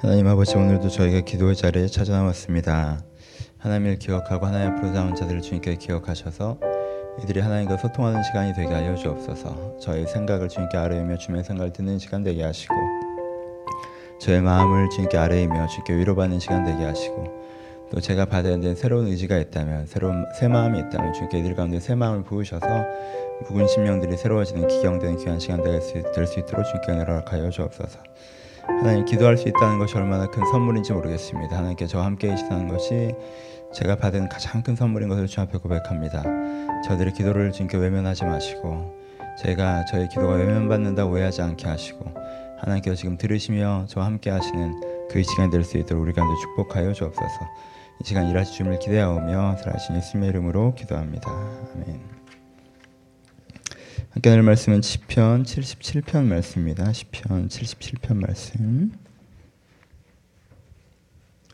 하나님 아버지 오늘도 저희가 기도의 자리에 찾아나왔습니다. 하나님을 기억하고 하나님 앞으로 나온 자들을 주님께 기억하셔서 이들이 하나님과 소통하는 시간이 되게 하여 주옵소서. 저의 생각을 주님께 아뢰며 주님의 생각을 듣는 시간 되게 하시고 저의 마음을 주님께 아뢰며 주님께 위로받는 시간 되게 하시고 또 제가 받아야 되는 새로운 의지가 있다면 새로운 새 마음이 있다면 주님께 이들 가운데 새 마음을 부으셔서 묵은 심령들이 새로워지는 기경되는 귀한 시간 될 수 있도록 주님께 허락하여 주옵소서. 하나님 기도할 수 있다는 것이 얼마나 큰 선물인지 모르겠습니다. 하나님께 저와 함께 계시다는 것이 제가 받은 가장 큰 선물인 것을 주 앞에 고백합니다. 저들의 기도를 주님께 외면하지 마시고 제가 저의 기도가 외면받는다 오해하지 않게 하시고 하나님께서 지금 들으시며 저와 함께 하시는 그 시간이 될 수 있도록 우리 가운데 축복하여 주옵소서. 이 시간 일하실 주님을 기대하오며 살아신 예수님의 이름으로 기도합니다. 아멘. 함께 할 말씀은 시편 77편 말씀입니다. 시편 77편 말씀.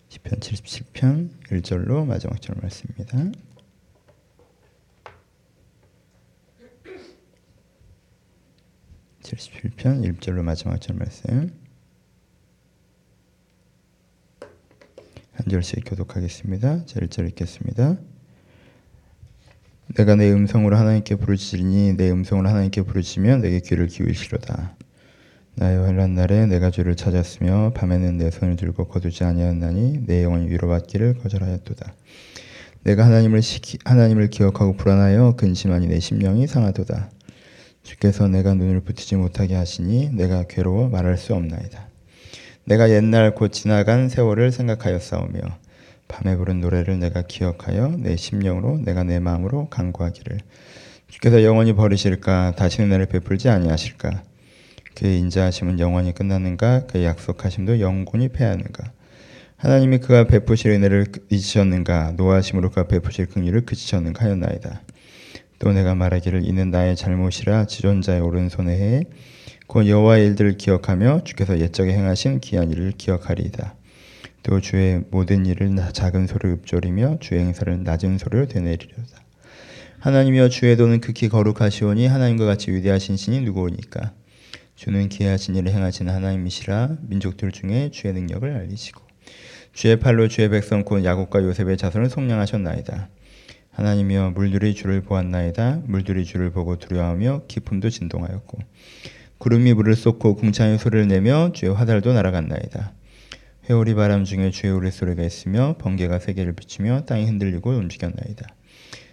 시편 77편 1절로 마지막 절 말씀입니다. (77편) 1절로 마지막 절 말씀 한 절씩 교독하겠습니다. 자 1절 읽겠습니다. 내가 내 음성으로 하나님께 부르짖으니 내 음성으로 하나님께 부르짖으면 내게 귀를 기울이시로다. 나의 환란 날에 내가 주를 찾았으며 밤에는 내 손을 들고 거두지 아니하였나니 내 영혼이 위로받기를 거절하였도다. 내가 하나님을 시키, 하나님을 기억하고 불안하여 근심하니 내 심령이 상하도다. 주께서 내가 눈을 붙이지 못하게 하시니 내가 괴로워 말할 수 없나이다. 내가 옛날 곧 지나간 세월을 생각하였사오며 밤에 부른 노래를 내가 기억하여 내 심령으로 내가 내 마음으로 간구하기를. 주께서 영원히 버리실까? 다시는 나를 베풀지 아니하실까? 그의 인자하심은 영원히 끝나는가? 그의 약속하심도 영원히 패하는가? 하나님이 그가 베푸실 은혜를 잊으셨는가? 노하심으로 그가 베푸실 긍휼을 그치셨는가? 하였나이다. 또 내가 말하기를 이는 나의 잘못이라 지존자의 오른손에 해곧 여호와의 일들을 기억하며 주께서 옛적에 행하신 귀한 일을 기억하리이다 또 주의 모든 일을 작은 소리로 읊조리며 주의 행사를 낮은 소리로 되뇌리려다. 하나님이여 주의 도는 극히 거룩하시오니 하나님과 같이 위대하신 신이 누구오니까 주는 기하신 일을 행하신 하나님이시라 민족들 중에 주의 능력을 알리시고 주의 팔로 주의 백성 곧 야곱과 요셉의 자손을 속량하셨나이다. 하나님이여 물들이 주를 보았나이다. 물들이 주를 보고 두려워하며 기품도 진동하였고 구름이 물을 쏟고 궁창의 소리를 내며 주의 화살도 날아갔나이다. 회오리 바람 중에 주의 우레소리가 있으며 번개가 세계를 비추며 땅이 흔들리고 움직였나이다.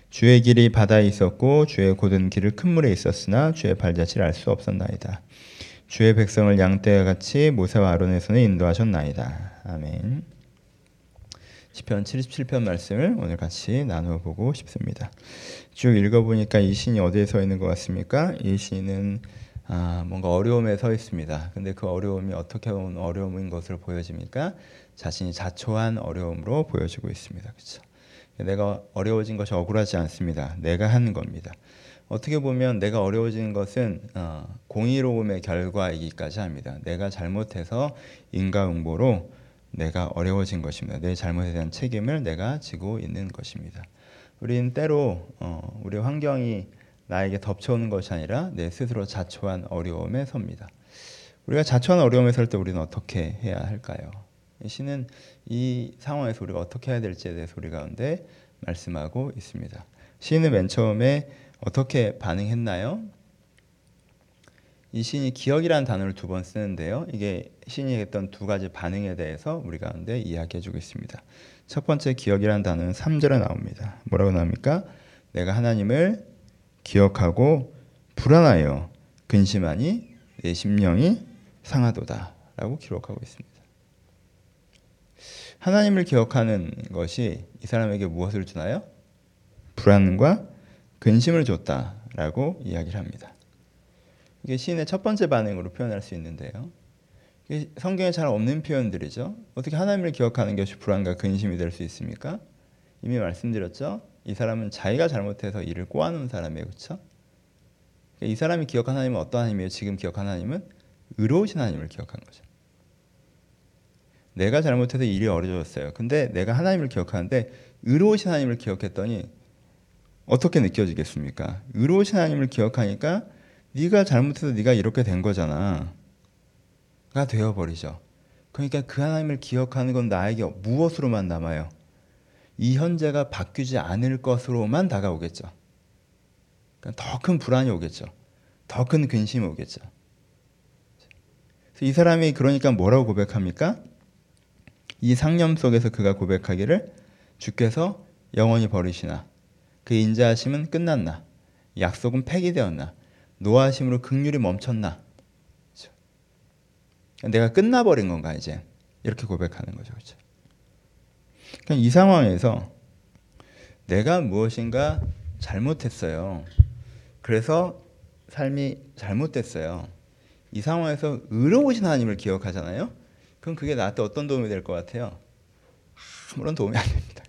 주의 길이 바다에 있었고 주의 곧은 길을 큰 물에 있었으나 주의 발자취를 알 수 없었나이다. 주의 백성을 양떼와 같이 모세와 아론의 손에 인도하셨나이다. 아멘. 시편 77편 말씀을 오늘 같이 나누어 보고 싶습니다. 쭉 읽어 보니까 이 신이 어디에 서 있는 것 같습니까? 이 신은 아, 뭔가 어려움에 서 있습니다. 근데 그 어려움이 어떻게 온 어려움인 것으로 보여집니까? 자신이 자초한 어려움으로 보여지고 있습니다. 그렇죠? 내가 어려워진 것이 억울하지 않습니다. 내가 한 겁니다. 어떻게 보면 내가 어려워진 것은 어, 공의로움의 결과이기까지 합니다. 내가 잘못해서 인과응보로 내가 어려워진 것입니다. 내 잘못에 대한 책임을 내가 지고 있는 것입니다. 우리는 때로 어, 우리 환경이 나에게 덮쳐오는 것이 아니라 내 스스로 자초한 어려움에 섭니다. 우리가 자초한 어려움에 설 때 우리는 어떻게 해야 할까요? 시는 이 상황에서 우리가 어떻게 해야 될지에 대해서 우리 가운데 말씀하고 있습니다. 시인은 맨 처음에 어떻게 반응했나요? 이 시인이 기억이라는 단어를 두 번 쓰는데요. 이게 시인이 했던 두 가지 반응에 대해서 우리 가운데 이야기해주고 있습니다. 첫 번째 기억이라는 단어는 3절에 나옵니다. 뭐라고 나옵니까? 내가 하나님을 기억하고 불안하여 근심하니 내 심령이 상하도다라고 기록하고 있습니다. 하나님을 기억하는 것이 이 사람에게 무엇을 주나요? 불안과 근심을 줬다라고 이야기를 합니다. 이게 시인의 첫 번째 반응으로 표현할 수 있는데요. 성경에 잘 없는 표현들이죠. 어떻게 하나님을 기억하는 것이 불안과 근심이 될 수 있습니까? 이미 말씀드렸죠. 이 사람은 자기가 잘못해서 일을 꼬아놓은 사람이에요. 그렇죠? 이 사람이 기억한 하나님은 어떤 하나님이에요? 지금 기억한 하나님은 의로우신 하나님을 기억한 거죠. 내가 잘못해서 일이 어려졌어요. 근데 내가 하나님을 기억하는데 의로우신 하나님을 기억했더니 어떻게 느껴지겠습니까? 의로우신 하나님을 기억하니까 네가 잘못해서 네가 이렇게 된 거잖아. 가 되어 버리죠. 그러니까 그 하나님을 기억하는 건 나에게 무엇으로만 남아요? 이 현재가 바뀌지 않을 것으로만 다가오겠죠. 그러니까 더 큰 불안이 오겠죠. 더 큰 근심이 오겠죠. 이 사람이 그러니까 뭐라고 고백합니까? 이 상념 속에서 그가 고백하기를 주께서 영원히 버리시나 그 인자하심은 끝났나 약속은 폐기되었나 노하심으로 극률이 멈췄나 그렇죠? 내가 끝나버린 건가 이제 이렇게 고백하는 거죠 그렇죠? 그러니까 이 상황에서 내가 무엇인가 잘못했어요 그래서 삶이 잘못됐어요 이 상황에서 의로우신 하나님을 기억하잖아요 그럼 그게 나한테 어떤 도움이 될 것 같아요? 아무런 도움이 안 됩니다.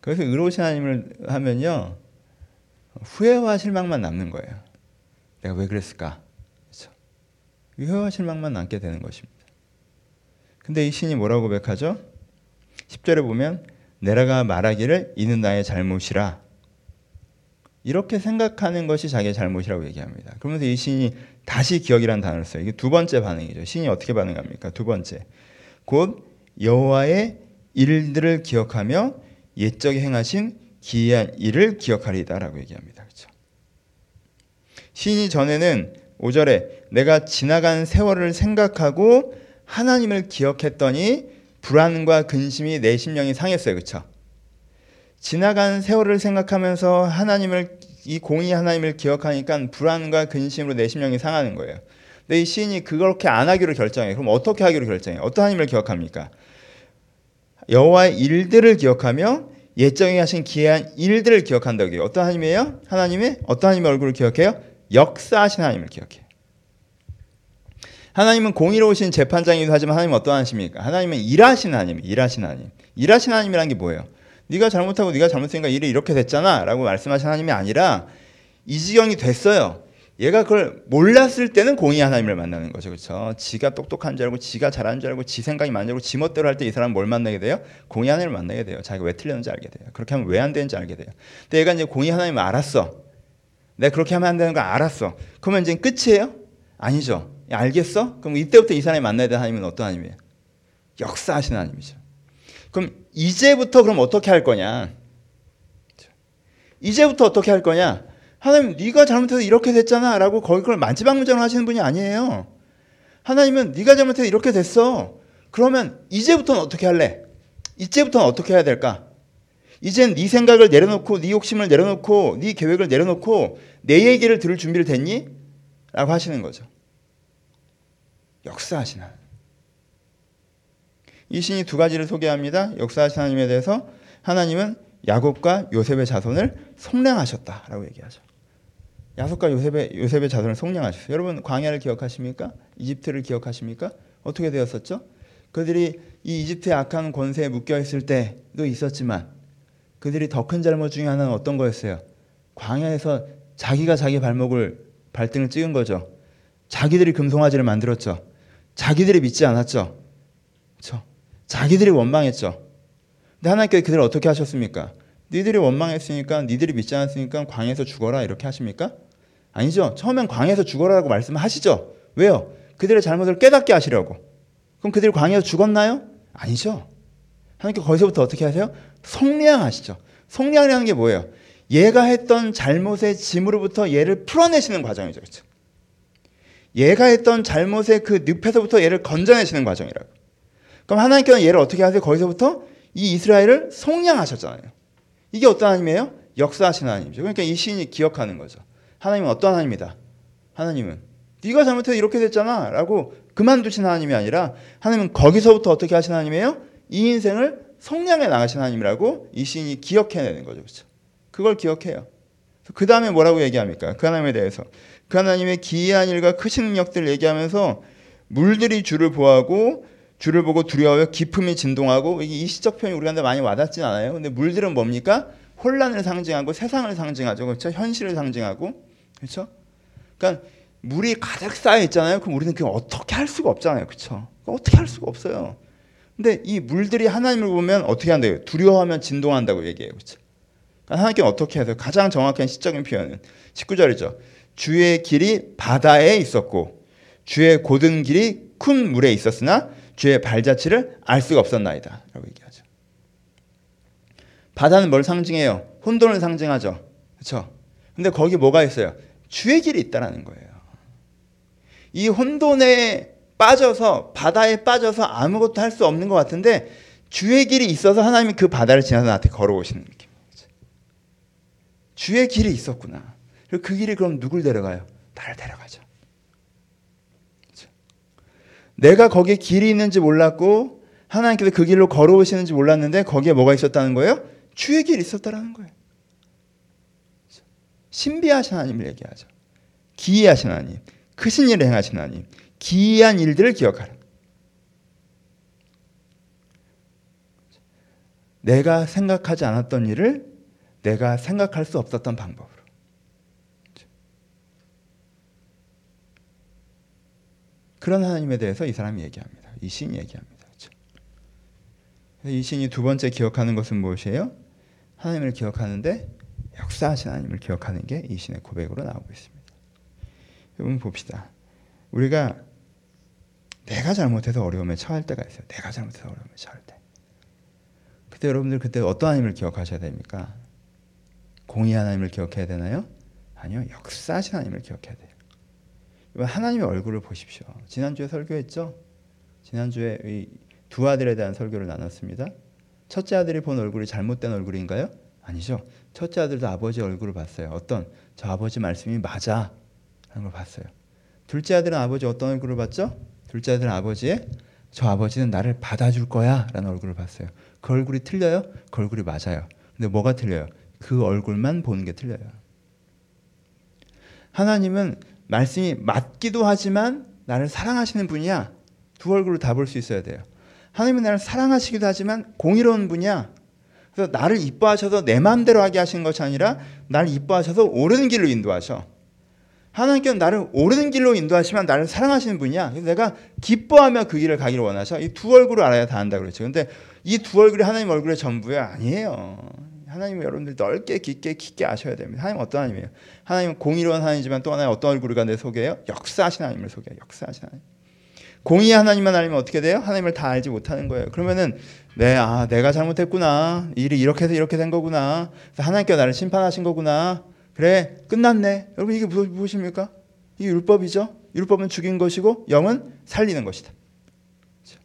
그래서 의로우신 하나님을 하면요. 후회와 실망만 남는 거예요. 내가 왜 그랬을까? 그렇죠? 후회와 실망만 남게 되는 것입니다. 근데 이 신이 뭐라고 고백하죠? 10절에 보면 내가 말하기를 이는 나의 잘못이라 이렇게 생각하는 것이 자기의 잘못이라고 얘기합니다. 그러면서 이 신이 다시 기억이라는 단어를 써요. 이게 두 번째 반응이죠. 신이 어떻게 반응합니까? 두 번째. 곧 여호와의 일들을 기억하며 옛적에 행하신 기이한 일을 기억하리다라고 얘기합니다. 그렇죠? 신이 전에는 5절에 내가 지나간 세월을 생각하고 하나님을 기억했더니 불안과 근심이 내 심령이 상했어요. 그렇죠? 지나간 세월을 생각하면서 하나님을 이 공의 하나님을 기억하니까 불안과 근심으로 내 심령이 상하는 거예요. 근데 이 시인이 그렇게 안 하기로 결정해요. 그럼 어떻게 하기로 결정해요? 어떤 하나님을 기억합니까? 여호와의 일들을 기억하며 예정에 하신 기이한 일들을 기억한다고 해요. 어떤 하나님이에요? 하나님의 어떤 하나님의 얼굴을 기억해요? 역사하신 하나님을 기억해요. 하나님은 공의로우신 재판장이기도 하지만 하나님은 어떤 하나님입니까? 하나님은 일하시는 하나님, 일하시는 하나님. 일하시는 하나님이란 게 뭐예요? 네가 잘못하고 네가 잘못했으니까 일이 이렇게 됐잖아라고 말씀하신 하나님이 아니라 이 지경이 됐어요. 얘가 그걸 몰랐을 때는 공의 하나님을 만나는 거죠. 그렇죠? 지가 똑똑한 줄 알고 지가 잘하는 줄 알고 지 생각이 많은 줄 알고 지 멋대로 할 때 이 사람 뭘 만나게 돼요? 공의 하나님을 만나게 돼요. 자기가 왜 틀렸는지 알게 돼요. 그렇게 하면 왜 안 되는지 알게 돼요. 근데 얘가 이제 공의 하나님을 알았어. 내가 그렇게 하면 안 되는 걸 알았어. 그러면 이제 끝이에요? 아니죠. 알겠어? 그럼 이때부터 이 사람이 만나야 되는 하나님은 어떤 하나님이에요? 역사하시는 하나님이죠. 그럼 이제부터 그럼 어떻게 할 거냐? 이제부터 어떻게 할 거냐? 하나님 네가 잘못해서 이렇게 됐잖아라고 거기 그걸 만지방문장을 하시는 분이 아니에요. 하나님은 네가 잘못해서 이렇게 됐어. 그러면 이제부터는 어떻게 할래? 이제부터는 어떻게 해야 될까? 이젠 네 생각을 내려놓고 네 욕심을 내려놓고 네 계획을 내려놓고 내 얘기를 들을 준비를 됐니? 라고 하시는 거죠. 역사하시나. 이 신이 두 가지를 소개합니다. 역사하신 하나님에 대해서 하나님은 야곱과 요셉의 자손을 속량하셨다라고 얘기하죠. 야곱과 요셉의 요셉의 자손을 속량하셨어요. 여러분 광야를 기억하십니까? 이집트를 기억하십니까? 어떻게 되었었죠? 그들이 이 이집트의 악한 권세에 묶여 있을 때도 있었지만 그들이 더 큰 잘못 중에 하나는 어떤 거였어요? 광야에서 자기가 자기 발목을 발등을 찍은 거죠. 자기들이 금송아지를 만들었죠. 자기들이 믿지 않았죠. 그렇죠? 자기들이 원망했죠. 근데 하나님께서 그들을 어떻게 하셨습니까? 니들이 원망했으니까 니들이 믿지 않았으니까 광에서 죽어라 이렇게 하십니까? 아니죠. 처음엔 광에서 죽어라라고 말씀하시죠. 왜요? 그들의 잘못을 깨닫게 하시려고. 그럼 그들이 광에서 죽었나요? 아니죠. 하나님께 거기서부터 어떻게 하세요? 성량하시죠. 성량이라는 게 뭐예요? 얘가 했던 잘못의 짐으로부터 얘를 풀어내시는 과정이죠. 그렇죠? 얘가 했던 잘못의 그 늪에서부터 얘를 건져내시는 과정이라고. 그럼 하나님께서 얘를 어떻게 하세요? 거기서부터 이 이스라엘을 속량하셨잖아요. 이게 어떤 하나님이에요? 역사하신 하나님이죠. 그러니까 이 시인이 기억하는 거죠. 하나님은 어떤 하나님이다? 하나님은 네가 잘못해서 이렇게 됐잖아 라고 그만두신 하나님이 아니라 하나님은 거기서부터 어떻게 하신 하나님이에요? 이 인생을 성량해 나가신 하나님이라고 이 시인이 기억해내는 거죠. 그렇죠? 그걸 기억해요. 그 다음에 뭐라고 얘기합니까? 그 하나님에 대해서. 그 하나님의 기이한 일과 크신 능력들을 얘기하면서 물들이 주를 보하고 주를 보고 두려워하여 기품이 진동하고 이 시적 표현이 우리한테 많이 와닿진 않아요. 근데 물들은 뭡니까? 혼란을 상징하고 세상을 상징하죠. 그렇죠? 현실을 상징하고 그렇죠? 그러니까 물이 가득 쌓여 있잖아요. 그럼 우리는 그냥 어떻게 할 수가 없잖아요. 그렇죠? 어떻게 할 수가 없어요. 근데 이 물들이 하나님을 보면 어떻게 한대요? 두려워하면 진동한다고 얘기해요. 그렇죠? 그러니까 하나님께 어떻게 해서 가장 정확한 시적인 표현은 19절이죠. 주의 길이 바다에 있었고 주의 고든 길이 큰 물에 있었으나 주의 발자취를 알 수가 없었나이다. 라고 얘기하죠. 바다는 뭘 상징해요? 혼돈을 상징하죠. 그렇죠? 근데 거기 뭐가 있어요? 주의 길이 있다라는 거예요. 이 혼돈에 빠져서 바다에 빠져서 아무것도 할 수 없는 것 같은데 주의 길이 있어서 하나님이 그 바다를 지나서 나한테 걸어오시는 느낌. 주의 길이 있었구나. 그 길이 그럼 누굴 데려가요? 나를 데려가죠. 그렇죠? 내가 거기에 길이 있는지 몰랐고 하나님께서 그 길로 걸어오시는지 몰랐는데 거기에 뭐가 있었다는 거예요? 주의 길이 있었다라는 거예요. 그렇죠? 신비하신 하나님을 얘기하죠. 기이하신 하나님, 크신 일을 행하신 하나님, 기이한 일들을 기억하라. 내가 생각하지 않았던 일을 내가 생각할 수 없었던 방법으로. 그런 하나님에 대해서 이 사람이 얘기합니다. 이 신이 얘기합니다. 그렇죠? 이 신이 두 번째 기억하는 것은 무엇이에요? 하나님을 기억하는데 역사하신 하나님을 기억하는 게 이 신의 고백으로 나오고 있습니다. 여러분 봅시다. 우리가 내가 잘못해서 어려움에 처할 때가 있어요. 내가 잘못해서 어려움에 처할 때. 그때 여러분들 그때 어떤 하나님을 기억하셔야 됩니까? 공의 하나님을 기억해야 되나요? 아니요. 역사하신 하나님을 기억해야 돼요. 하나님의 얼굴을 보십시오. 지난주에 설교했죠? 지난주에 두 아들에 대한 설교를 나눴습니다. 첫째 아들이 본 얼굴이 잘못된 얼굴인가요? 아니죠. 첫째 아들도 아버지 얼굴을 봤어요. 어떤 저 아버지 말씀이 맞아 하는 걸 봤어요. 둘째 아들은 아버지 어떤 얼굴을 봤죠? 둘째 아들은 아버지의 저 아버지는 나를 받아줄 거야 라는 얼굴을 봤어요. 그 얼굴이 틀려요? 그 얼굴이 맞아요. 근데 뭐가 틀려요? 그 얼굴만 보는 게 틀려요. 하나님은 말씀이 맞기도 하지만 나를 사랑하시는 분이야. 두 얼굴을 다 볼 수 있어야 돼요. 하나님은 나를 사랑하시기도 하지만 공의로운 분이야. 그래서 나를 이뻐하셔서 내 마음대로 하게 하시는 것이 아니라 나를 이뻐하셔서 옳은 길로 인도하셔. 하나님께서 나를 옳은 길로 인도하시면 나를 사랑하시는 분이야. 그래서 내가 기뻐하며 그 길을 가기를 원하셔. 이 두 얼굴을 알아야 다 안다 그랬죠. 근데 이 두 얼굴이 하나님 얼굴의 전부야 아니에요. 하나님 여러분들 넓게 깊게 깊게 아셔야 됩니다. 하나님 어떤 하나님이에요? 하나님은 공의로운 하나님이지만 또 하나의 어떤 얼굴을 내 소개해요? 역사하신 하나님을 소개해요. 역사하신 하나님. 공의 하나님만 알면 어떻게 돼요? 하나님을 다 알지 못하는 거예요. 그러면은 네, 아, 내가 잘못했구나. 일이 이렇게 해서 이렇게 된 거구나. 하나님께서 나를 심판하신 거구나. 그래, 끝났네. 여러분 이게 무엇입니까? 이 율법이죠. 율법은 죽인 것이고 영은 살리는 것이다. 그렇죠?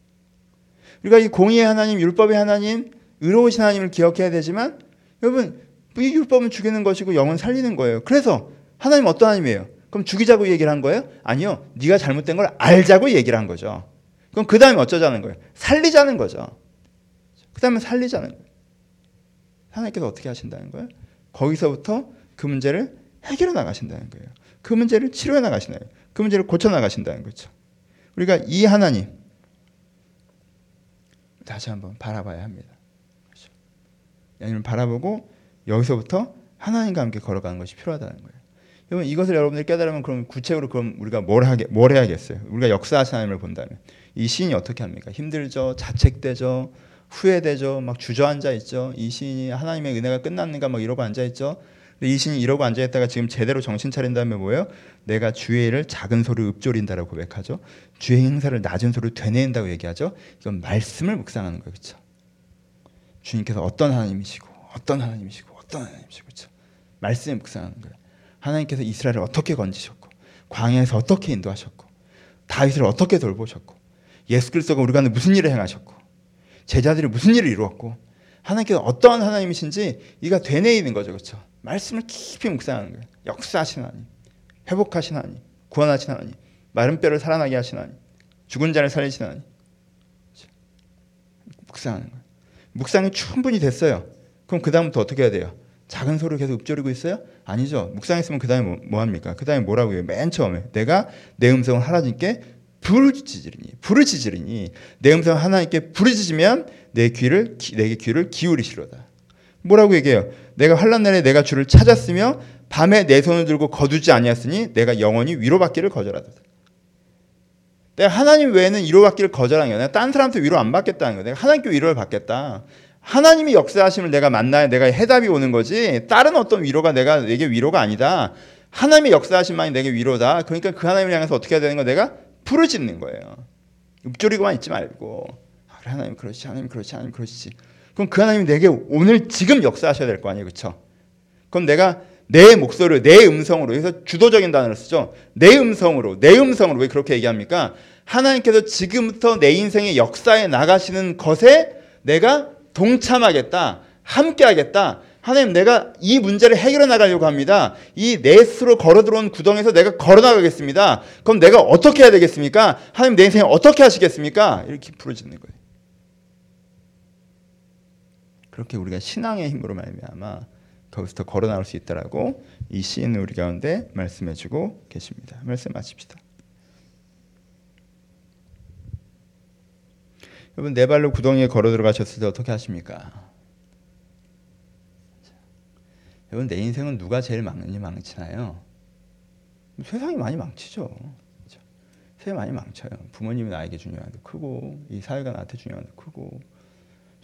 우리가 이 공의의 하나님, 율법의 하나님, 의로우신 하나님을 기억해야 되지만 여러분 이 율법은 죽이는 것이고 영은 살리는 거예요. 그래서 하나님 어떤 하나님이에요? 그럼 죽이자고 얘기를 한 거예요? 아니요. 네가 잘못된 걸 알자고 얘기를 한 거죠. 그럼 그 다음에 어쩌자는 거예요? 살리자는 거죠. 그 다음에 살리자는 거예요. 하나님께서 어떻게 하신다는 거예요? 거기서부터 그 문제를 해결해 나가신다는 거예요. 그 문제를 치료해 거예요. 그 문제를 고쳐 나가신다는 거죠. 우리가 이 하나님 다시 한번 바라봐야 합니다. 하나님을 바라보고 여기서부터 하나님과 함께 걸어가는 것이 필요하다는 거예요. 여러분 이것을 여러분들이 깨달으면 그럼 구체적으로 그럼 우리가 뭘 하게 뭘 해야겠어요? 우리가 역사하신 하나님을 본다면 이 시인이 어떻게 합니까? 힘들죠, 자책되죠, 후회되죠, 막 주저앉아 있죠. 이 시인이 하나님의 은혜가 끝났는가 막 이러고 앉아 있죠. 이 시인이 이러고 앉아 있다가 지금 제대로 정신 차린 다음에 뭐예요? 내가 주의 일을 작은 소리로 읊조린다라고 고백하죠. 주의 행사를 낮은 소리로 되뇌인다고 얘기하죠. 이건 말씀을 묵상하는 거예요, 그렇죠? 주님께서 어떤 하나님이시고 어떤 하나님이시고 어떤 하나님이시고 그렇죠? 말씀에 묵상하는 거예요. 하나님께서 이스라엘을 어떻게 건지셨고 광야에서 어떻게 인도하셨고 다윗을 어떻게 돌보셨고 예수 그리스도가 우리 가운데 무슨 일을 행하셨고 제자들이 무슨 일을 이루었고 하나님께서 어떠한 하나님이신지 이가 되뇌이는 거죠. 그렇죠? 말씀을 깊이 묵상하는 거예요. 역사하신 하나님, 회복하신 하나님, 구원하신 하나님, 마른 뼈를 살아나게 하신 하나님, 죽은 자를 살리신 하나님. 그렇죠? 묵상하는 거예요. 묵상이 충분히 됐어요. 그럼 그 다음부터 어떻게 해야 돼요? 작은 소리를 계속 읊조리고 있어요? 아니죠. 묵상했으면 그 다음에 뭐, 뭐, 합니까? 그 다음에 뭐라고 해요? 맨 처음에 내가 내 음성을 하나님께 부르짖으리니 부르짖으리니 내 음성을 하나님께 부르짖으면 내 귀를 내게 귀를 기울이시로다. 뭐라고 얘기해요? 내가 환란 날에 내가 주를 찾았으며 밤에 내 손을 들고 거두지 아니었으니 내가 영원히 위로받기를 거절하다. 내가 하나님 외에는 위로받기를 거절한 거야. 내가 딴 사람한테 위로 안 받겠다는 거야. 내가 하나님께 위로를 받겠다. 하나님이 역사하심을 내가 만나야 내가 해답이 오는 거지. 다른 어떤 위로가 내가 내게 위로가 아니다. 하나님의 역사하심만이 내게 위로다. 그러니까 그 하나님을 향해서 어떻게 해야 되는 거 내가 부르짖는 거예요. 읊조리고만 있지 말고 아, 하나님 그렇지 하나님 그렇지 하나님 그렇지 그럼 그 하나님 내게 오늘 지금 역사하셔야 될 거 아니에요 그렇죠 그럼 내가 내 목소리로 내 음성으로 여기서 주도적인 단어를 쓰죠 내 음성으로 내 음성으로 왜 그렇게 얘기합니까 하나님께서 지금부터 내 인생의 역사에 나가시는 것에 내가 동참하겠다 함께하겠다 하나님 내가 이 문제를 해결해 나가려고 합니다. 이 내 스스로 걸어 들어온 구덩에서 내가 걸어 나가겠습니다. 그럼 내가 어떻게 해야 되겠습니까? 하나님 내 인생 어떻게 하시겠습니까? 이렇게 부르짖는 거예요. 그렇게 우리가 신앙의 힘으로 말미암아 거기서 걸어 나올 수 있다라고 이 시인은 우리 가운데 말씀해 주고 계십니다. 말씀 마칩시다. 여러분 네 발로 구덩이에 걸어 들어가셨을 때 어떻게 하십니까? 여러분 내 인생은 누가 제일 망니 망치나요? 세상이 많이 망치죠. 그렇죠? 세상이 많이 망쳐요. 부모님이 나에게 중요한 도 크고 이 사회가 나한테 중요한 도 크고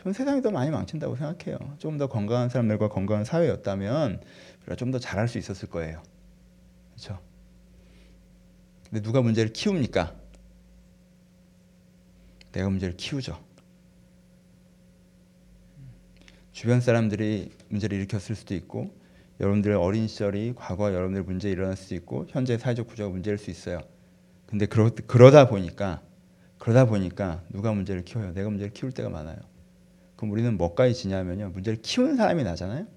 저는 세상이 더 많이 망친다고 생각해요. 좀더 건강한 사람들과 건강한 사회였다면 우리가 좀 더 잘할 수 있었을 거예요. 그렇죠? 근데 누가 문제를 키웁니까? 내가 문제를 키우죠. 주변 사람들이 문제를 일으켰을 수도 있고 여러분들의 어린 시절이 과거 여러분들 문제 일어날 수도 있고 현재 사회적 구조가 문제일 수 있어요. 근데 그러, 그러다 보니까 그러다 보니까 누가 문제를 키워요? 내가 문제를 키울 때가 많아요. 그럼 우리는 뭐까지 지냐면요. 문제를 키우는 사람이 나잖아요.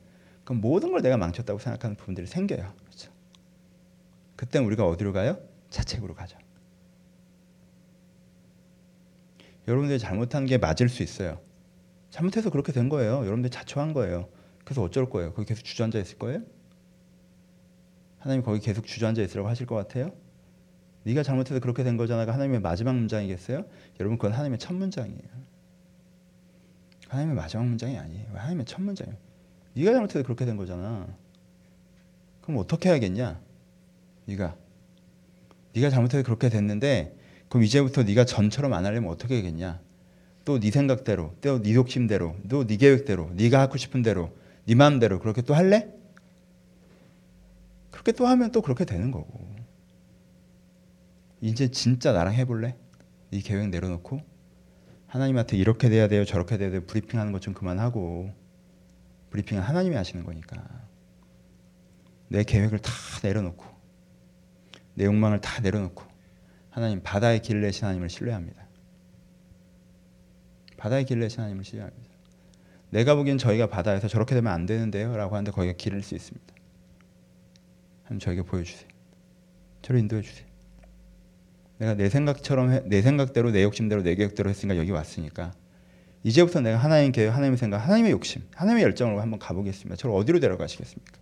그럼 모든 걸 내가 망쳤다고 생각하는 부분들이 생겨요. 그렇죠? 그때 우리가 어디로 가요? 자책으로 가죠. 여러분들이 잘못한 게 맞을 수 있어요. 잘못해서 그렇게 된 거예요. 여러분들 자초한 거예요. 그래서 어쩔 거예요? 거기 계속 주저앉아 있을 거예요? 하나님 거기 계속 주저앉아 있으라고 하실 것 같아요? 네가 잘못해서 그렇게 된 거잖아가 하나님의 마지막 문장이겠어요? 여러분 그건 하나님의 첫 문장이에요. 하나님의 마지막 문장이 아니에요. 하나님의 첫 문장이에요. 네가 잘못해서 그렇게 된 거잖아. 그럼 어떻게 해야겠냐? 네가 네가 잘못해서 그렇게 됐는데 그럼 이제부터 네가 전처럼 안 하려면 어떻게 해야겠냐? 또 네 생각대로, 또 네 욕심대로, 또 네 계획대로, 네가 하고 싶은 대로, 네 마음대로 그렇게 또 할래? 그렇게 또 하면 또 그렇게 되는 거고. 이제 진짜 나랑 해볼래? 네 계획 내려놓고 하나님한테 이렇게 돼야 돼요, 저렇게 돼야 돼요. 브리핑하는 것 좀 그만하고 브리핑은 하나님이 하시는 거니까 내 계획을 다 내려놓고 내 욕망을 다 내려놓고 하나님 바다의 길을 내신 하나님을 신뢰합니다. 바다의 길을 내신 하나님을 신뢰합니다. 내가 보기엔 저희가 바다에서 저렇게 되면 안 되는데요 라고 하는데 거기가 길을 수 있습니다. 하나님 저에게 보여주세요. 저를 인도해 주세요. 내가 내 생각처럼 해, 내 생각대로 내 욕심대로 내 계획대로 했으니까 여기 왔으니까 이제부터 내가 하나님 계획, 하나님의 생각, 하나님의 욕심, 하나님의 열정으로 한번 가보겠습니다. 저를 어디로 데려가시겠습니까?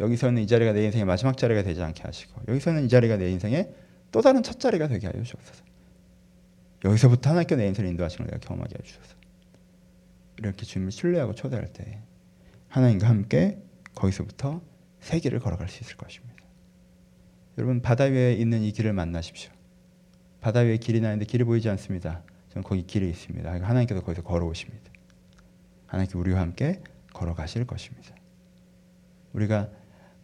여기서는 이 자리가 내 인생의 마지막 자리가 되지 않게 하시고 여기서는 이 자리가 내 인생의 또 다른 첫 자리가 되게 하여 주옵소서. 여기서부터 하나님께 내 인생을 인도하시는 걸 경험하게 해주셔서 이렇게 주님을 신뢰하고 초대할 때 하나님과 함께 거기서부터 새 길을 걸어갈 수 있을 것입니다. 여러분 바다 위에 있는 이 길을 만나십시오. 바다 위에 길이 나는데 길이 보이지 않습니다. 저는 거기 길이 있습니다. 하나님께서 거기서 걸어오십니다. 하나님께 우리와 함께 걸어가실 것입니다. 우리가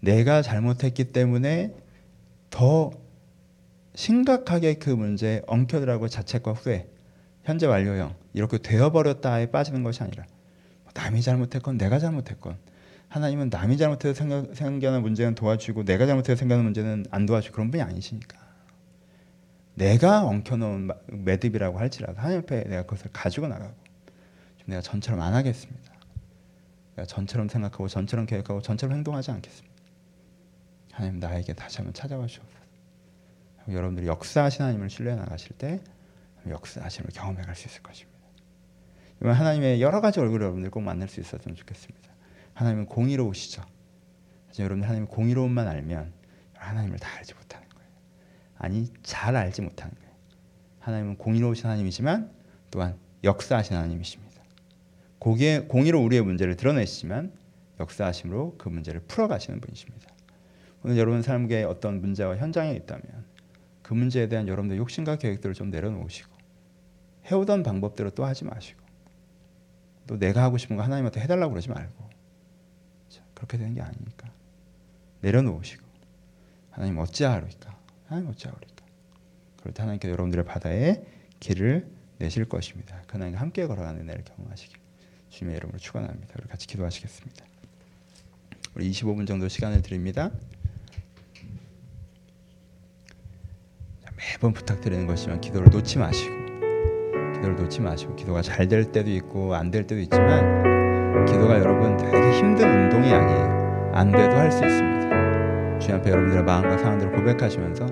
내가 잘못했기 때문에 더 심각하게 그 문제에 엉켜들하고 자책과 후회, 현재 완료형 이렇게 되어버렸다에 빠지는 것이 아니라 뭐 남이 잘못했건 내가 잘못했건 하나님은 남이 잘못해서 생겨, 생겨난 문제는 도와주고 내가 잘못해서 생겨난 문제는 안 도와주고 그런 분이 아니시니까 내가 엉켜놓은 매듭이라고 할지라도 하나님 앞에 내가 그것을 가지고 나가고 좀 내가 전처럼 안 하겠습니다. 내가 전처럼 생각하고 전처럼 계획하고 전처럼 행동하지 않겠습니다. 하나님 나에게 다시 한번 찾아와 주옵소서. 여러분들이 역사하신 하나님을 신뢰 나가실 때 역사하심을 경험해 갈 수 있을 것입니다. 이번 하나님의 여러 가지 얼굴을 여러분들 꼭 만날 수 있었으면 좋겠습니다. 하나님은 공의로우시죠. 여러분 하나님 공의로움만 알면 하나님을 다 알지 못하는. 아니 잘 알지 못하는 거예요. 하나님은 공의로우신 하나님이지만 또한 역사하신 하나님이십니다. 고기에, 공의로 우리의 문제를 드러내시지만 역사하심으로 그 문제를 풀어가시는 분이십니다. 오늘 여러분 삶의 어떤 문제와 현장에 있다면 그 문제에 대한 여러분들 욕심과 계획들을 좀 내려놓으시고 해오던 방법대로 또 하지 마시고 또 내가 하고 싶은 거 하나님한테 해달라고 그러지 말고 그렇게 되는 게 아니니까 내려놓으시고 하나님 어찌하리까 하나님 어찌하리까 그럴 때 하나님께 여러분들의 바다에 길을 내실 것입니다. 그 하나님과 함께 걸어가는 은혜를 경험하시길 주님의 이름으로 축원합니다. 우리 같이 기도하시겠습니다. 우리 25분 정도 시간을 드립니다. 자, 매번 부탁드리는 것이지만 기도를 놓지 마시고 기도를 놓지 마시고 기도가 잘 될 때도 있고 안 될 때도 있지만 기도가 여러분 되게 힘든 운동이 아니에요. 안 돼도 할 수 있습니다. 주님 앞에 여러분들의 마음과 상황들을 고백하시면서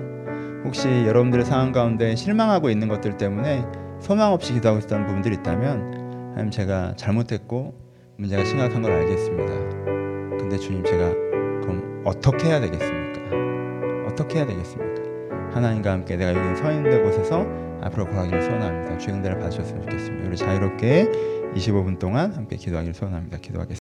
혹시 여러분들의 상황 가운데 실망하고 있는 것들 때문에 소망 없이 기도하고 있었던 부분들이 있다면 하나님 제가 잘못했고 문제가 심각한 걸 알겠습니다. 근데 주님 제가 그럼 어떻게 해야 되겠습니까? 어떻게 해야 되겠습니까? 하나님과 함께 내가 여기 서 있는 곳에서 앞으로 걸어가기를 소원합니다. 은혜를 받으셨으면 좋겠습니다. 우리 자유롭게 25분 동안 함께 기도하기를 소원합니다. 기도하겠습니다.